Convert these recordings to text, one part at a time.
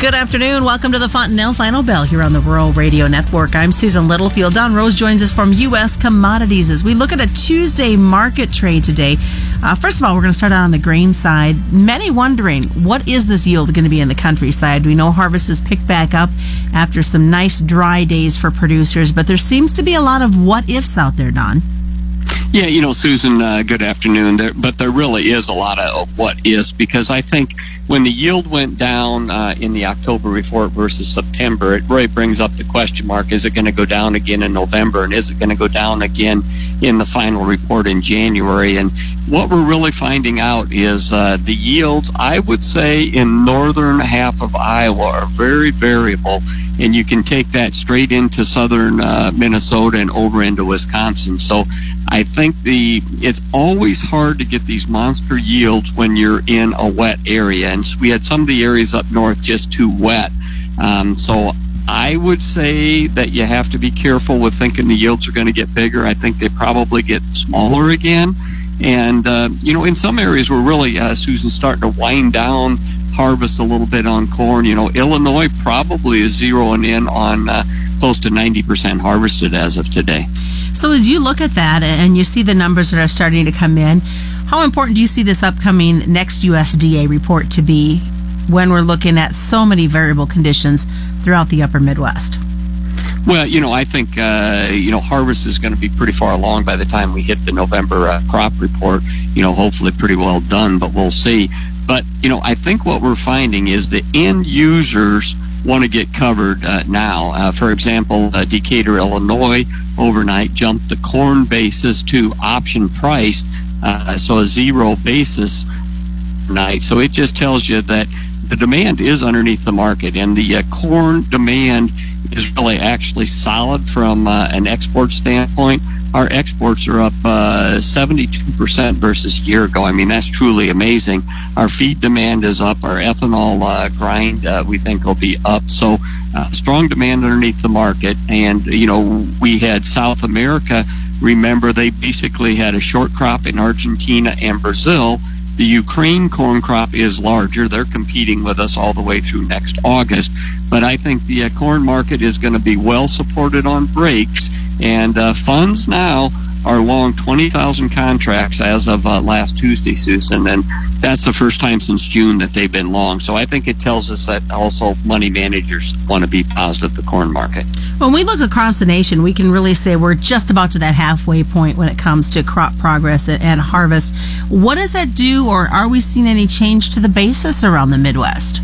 Good afternoon. Welcome to the Fontanelle Final Bell here on the Rural Radio Network. I'm Susan Littlefield. Don Roose joins us from U.S. Commodities as we look at a Tuesday market trade today. Uh, first of all, we're going to start out on the grain side. Many wondering what is this yield going to be in the countryside? We know harvest has picked back up after some nice dry days for producers, but there seems to be a lot of what ifs out there, Don. Yeah, you know, Susan, uh, good afternoon. There, but there really is a lot of what is because I think when the yield went down uh, in the October report versus September, it really brings up the question mark: Is it going to go down again in November, and is it going to go down again in the final report in January? And what we're really finding out is uh, the yields. I would say in northern half of Iowa are very variable, and you can take that straight into southern uh, Minnesota and over into Wisconsin. So I think the it's always hard to get these monster yields when you're in a wet area, and we had some of the areas up north just too wet. Um, so I would say that you have to be careful with thinking the yields are going to get bigger. I think they probably get smaller again, and uh, you know, in some areas we're really uh, Susan starting to wind down harvest a little bit on corn. You know, Illinois probably is zeroing in on uh, close to 90% harvested as of today. So as you look at that and you see the numbers that are starting to come in, how important do you see this upcoming next USDA report to be when we're looking at so many variable conditions throughout the upper Midwest? Well, you know, I think uh, you know harvest is going to be pretty far along by the time we hit the November uh, crop report. You know, hopefully pretty well done, but we'll see. But you know, I think what we're finding is the end users want to get covered uh, now. Uh, for example, uh, Decatur, Illinois, overnight jumped the corn basis to option price, uh, so a zero basis night. So it just tells you that the demand is underneath the market, and the uh, corn demand is really actually solid from uh, an export standpoint. Our exports are up uh, 72% versus a year ago. I mean, that's truly amazing. Our feed demand is up. Our ethanol uh, grind, uh, we think, will be up. So, uh, strong demand underneath the market. And, you know, we had South America. Remember, they basically had a short crop in Argentina and Brazil the Ukraine corn crop is larger. They're competing with us all the way through next August. But I think the uh, corn market is going to be well supported on breaks. And uh, funds now are long 20,000 contracts as of uh, last Tuesday, Susan. And that's the first time since June that they've been long. So I think it tells us that also money managers want to be positive the corn market. When we look across the nation, we can really say we're just about to that halfway point when it comes to crop progress and harvest. What does that do, or are we seeing any change to the basis around the Midwest?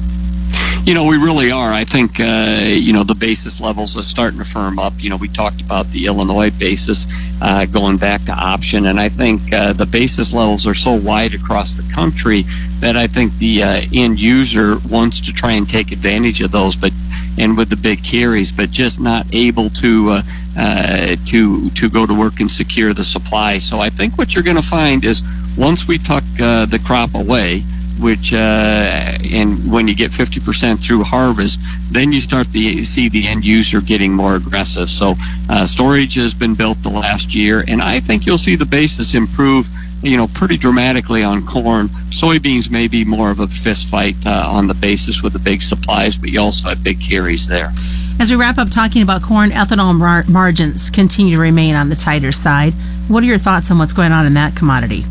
You know, we really are. I think, uh, you know, the basis levels are starting to firm up. You know, we talked about the Illinois basis uh, going back to option, and I think uh, the basis levels are so wide across the country that I think the uh, end user wants to try and take advantage of those, but and with the big carries, but just not able to uh, uh, to to go to work and secure the supply. So I think what you're going to find is once we tuck the crop away which uh, and when you get 50% through harvest, then you start to see the end user getting more aggressive. So uh, storage has been built the last year, and I think you'll see the basis improve. You know, pretty dramatically on corn. Soybeans may be more of a fist fight uh, on the basis with the big supplies, but you also have big carries there. As we wrap up talking about corn, ethanol mar- margins continue to remain on the tighter side. What are your thoughts on what's going on in that commodity?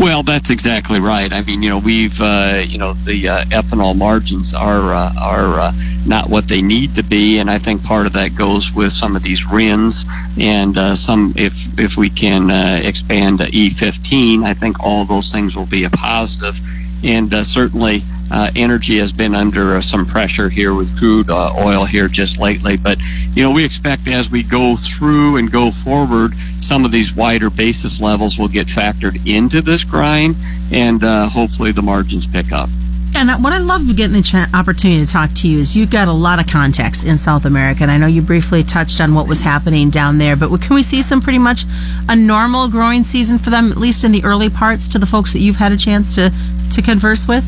Well, that's exactly right. I mean, you know, we've, uh, you know, the uh, ethanol margins are uh, are uh, not what they need to be, and I think part of that goes with some of these RINs and uh, some. If if we can uh, expand E15, I think all those things will be a positive, and certainly uh, energy has been under uh, some pressure here with crude uh, oil here just lately. But, you know, we expect as we go through and go forward, some of these wider basis levels will get factored into this grind and uh, hopefully the margins pick up. And what I love getting the ch- opportunity to talk to you is you've got a lot of context in South America, and I know you briefly touched on what was happening down there. But can we see some pretty much a normal growing season for them, at least in the early parts, to the folks that you've had a chance to to converse with?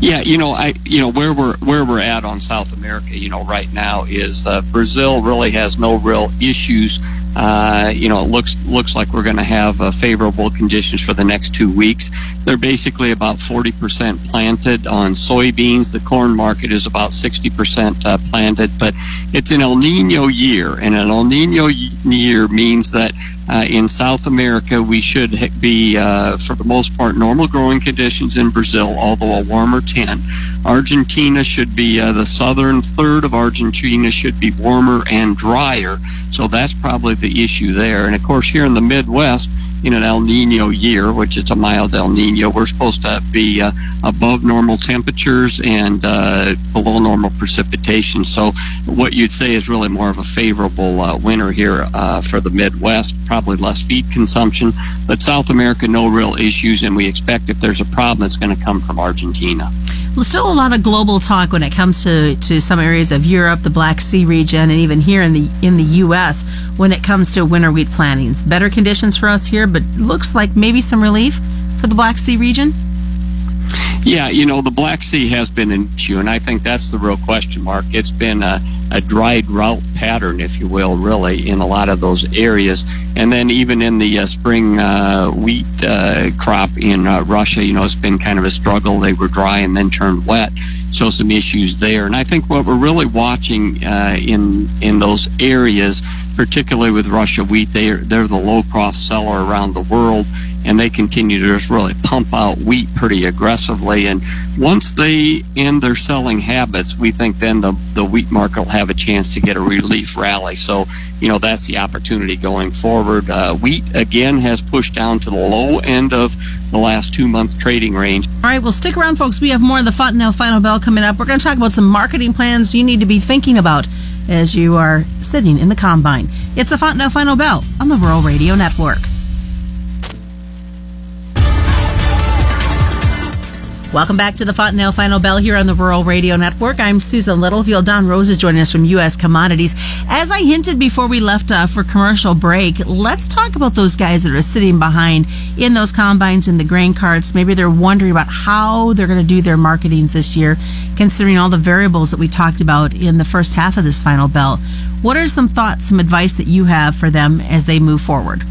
Yeah, you know, I you know where we're where we're at on South America, you know, right now is uh, Brazil really has no real issues. Uh, you know, it looks looks like we're going to have uh, favorable conditions for the next two weeks. They're basically about 40% planted on soybeans. The corn market is about 60% uh, planted, but it's an El Nino year, and an El Nino year means that uh, in South America, we should be, uh, for the most part, normal growing conditions in Brazil, although a warmer 10. Argentina should be, uh, the southern third of Argentina should be warmer and drier. So that's probably the issue there. And of course, here in the Midwest, in an El Nino year, which is a mild El Nino, we're supposed to be uh, above normal temperatures and uh, below normal precipitation. So, what you'd say is really more of a favorable uh, winter here uh, for the Midwest. Probably less feed consumption, but South America, no real issues, and we expect if there's a problem, it's going to come from Argentina. Still a lot of global talk when it comes to, to some areas of Europe, the Black Sea region, and even here in the in the U.S. when it comes to winter wheat plantings. Better conditions for us here, but looks like maybe some relief for the Black Sea region. Yeah, you know, the Black Sea has been an issue, and I think that's the real question mark. It's been a, a dry drought pattern, if you will, really, in a lot of those areas. And then even in the uh, spring uh, wheat uh, crop in uh, Russia, you know, it's been kind of a struggle. They were dry and then turned wet. So some issues there. And I think what we're really watching uh, in in those areas, particularly with Russia wheat, they are, they're the low cost seller around the world and they continue to just really pump out wheat pretty aggressively. And once they end their selling habits, we think then the, the wheat market will have a chance to get a relief rally. So, you know, that's the opportunity going forward. Uh, wheat, again, has pushed down to the low end of the last two month trading range. All right, well, stick around, folks. We have more of the Fontanelle Final Bell coming up. We're going to talk about some marketing plans you need to be thinking about as you are sitting in the combine. It's a Fontanelle Final Bell on the Rural Radio Network. Welcome back to the Fontanelle Final Bell here on the Rural Radio Network. I'm Susan Littlefield. Don Roose is joining us from U.S. Commodities. As I hinted before we left uh, for commercial break, let's talk about those guys that are sitting behind in those combines in the grain carts. Maybe they're wondering about how they're going to do their marketings this year, considering all the variables that we talked about in the first half of this Final Bell. What are some thoughts, some advice that you have for them as they move forward?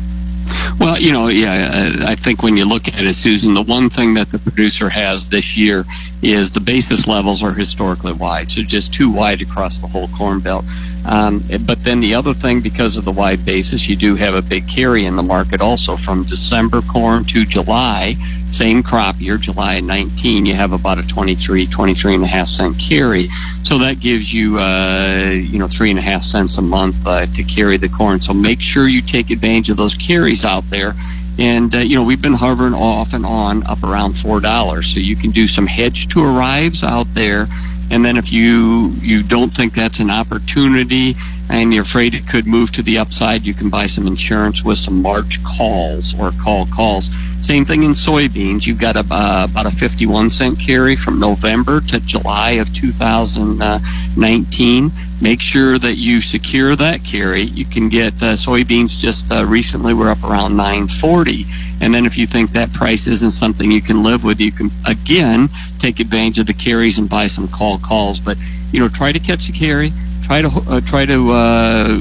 Well, you know, yeah, I think when you look at it, Susan, the one thing that the producer has this year is the basis levels are historically wide, so just too wide across the whole corn belt. Um, but then the other thing, because of the wide basis, you do have a big carry in the market also from December corn to July, same crop year, July 19, you have about a 23, 23 and a half cent carry. So that gives you, uh, you know, three and a half cents a month uh, to carry the corn. So make sure you take advantage of those carries out there. And, uh, you know, we've been hovering off and on up around $4. So you can do some hedge to arrives out there and then if you you don't think that's an opportunity and you're afraid it could move to the upside, you can buy some insurance with some March calls or call calls. Same thing in soybeans. You've got a, uh, about a 51 cent carry from November to July of 2019. Make sure that you secure that carry. You can get uh, soybeans just uh, recently were up around 940 and then if you think that price isn't something you can live with, you can again take advantage of the carries and buy some call calls. But you know, try to catch a carry. Try to uh, try to uh,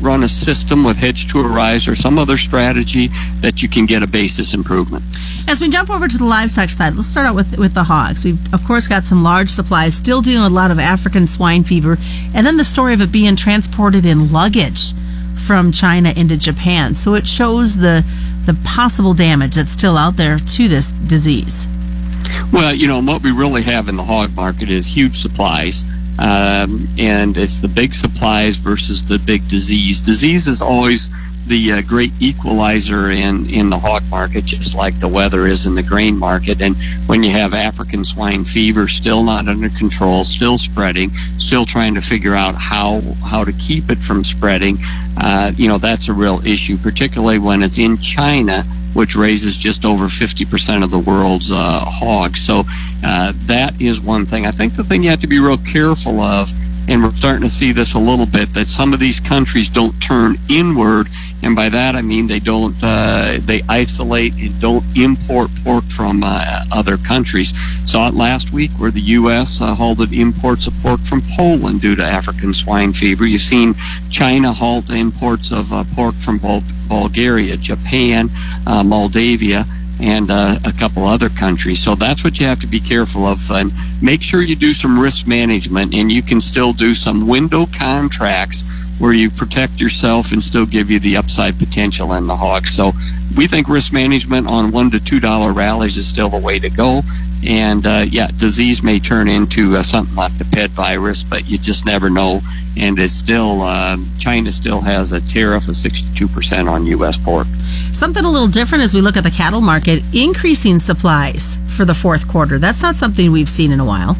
run a system with hedge to arrives or some other strategy that you can get a basis improvement. As we jump over to the livestock side, let's start out with with the hogs. We've of course got some large supplies, still dealing with a lot of African swine fever, and then the story of it being transported in luggage from China into Japan. So it shows the the possible damage that's still out there to this disease? Well, you know, what we really have in the hog market is huge supplies. Um, and it's the big supplies versus the big disease. Disease is always the uh, great equalizer in, in the hog market, just like the weather is in the grain market. And when you have African swine fever still not under control, still spreading, still trying to figure out how how to keep it from spreading, uh, you know that's a real issue, particularly when it's in China which raises just over 50% of the world's uh, hogs. So uh, that is one thing. I think the thing you have to be real careful of and we're starting to see this a little bit that some of these countries don't turn inward, and by that I mean they don't uh, they isolate and don't import pork from uh, other countries. Saw it last week where the U.S. Uh, halted imports of pork from Poland due to African swine fever. You've seen China halt imports of uh, pork from Bul- Bulgaria, Japan, uh, Moldavia and uh, a couple other countries. So that's what you have to be careful of. And make sure you do some risk management, and you can still do some window contracts where you protect yourself and still give you the upside potential in the hog. So we think risk management on one to two dollar rallies is still the way to go. And uh, yeah, disease may turn into uh, something like the PED virus, but you just never know. And it's still uh, China still has a tariff of 62% on U.S. pork. Something a little different as we look at the cattle market, increasing supplies for the fourth quarter. That's not something we've seen in a while.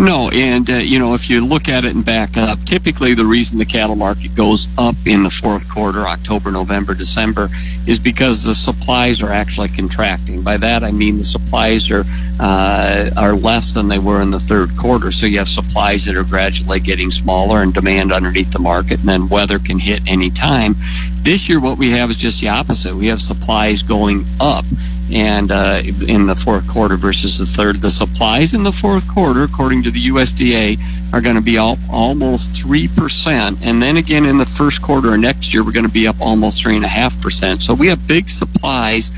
No, and uh, you know if you look at it and back up, typically the reason the cattle market goes up in the fourth quarter, October, November, December, is because the supplies are actually contracting. By that I mean the supplies are uh, are less than they were in the third quarter. So you have supplies that are gradually getting smaller and demand underneath the market, and then weather can hit any time. This year, what we have is just the opposite. We have supplies going up and uh, in the fourth quarter versus the third. The supplies in the fourth quarter, according to the USDA, are going to be up almost three percent, and then again in the first quarter of next year, we're going to be up almost three and a half percent. So we have big supplies.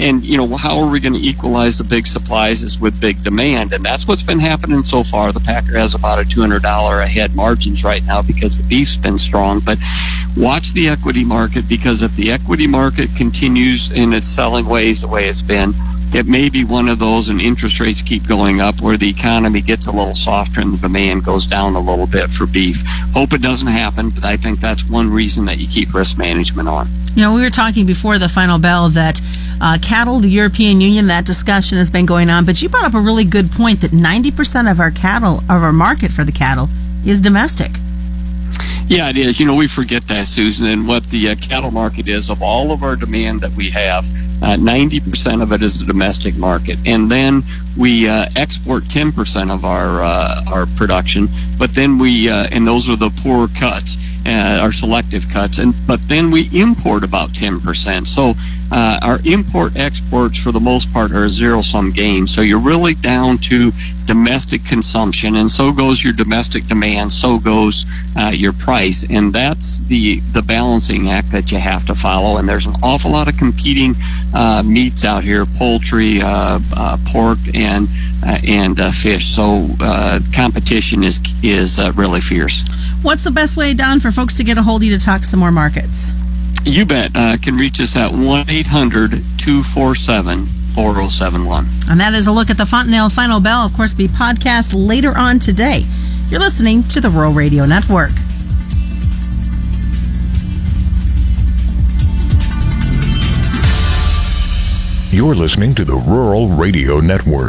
And you know how are we going to equalize the big supplies is with big demand, and that's what's been happening so far. The Packer has about a two hundred dollar a head margins right now because the beef's been strong. But watch the equity market because if the equity market continues in its selling ways the way it's been, it may be one of those and interest rates keep going up where the economy gets a little softer and the demand goes down a little bit for beef. Hope it doesn't happen, but I think that's one reason that you keep risk management on. You know, we were talking before the final bell that uh, cattle, the European Union, that discussion has been going on, but you brought up a really good point that 90% of our cattle, of our market for the cattle, is domestic. Yeah, it is. You know, we forget that, Susan, and what the uh, cattle market is of all of our demand that we have. Uh, 90% of it is the domestic market, and then we uh, export 10% of our uh, our production. But then we, uh, and those are the poor cuts, uh, our selective cuts, and but then we import about 10%. So uh, our import exports for the most part are a zero sum game. So you're really down to domestic consumption, and so goes your domestic demand, so goes uh, your price, and that's the the balancing act that you have to follow. And there's an awful lot of competing uh, meats out here: poultry, uh, uh, pork, and uh, and fish. So competition is is really fierce. What's the best way, Don, for folks to get a hold of you to talk some more markets? You bet. Uh, can reach us at 1 800 247 4071. And that is a look at the Fontanelle Final Bell. Of course, be podcast later on today. You're listening to the Rural Radio Network. You're listening to the Rural Radio Network.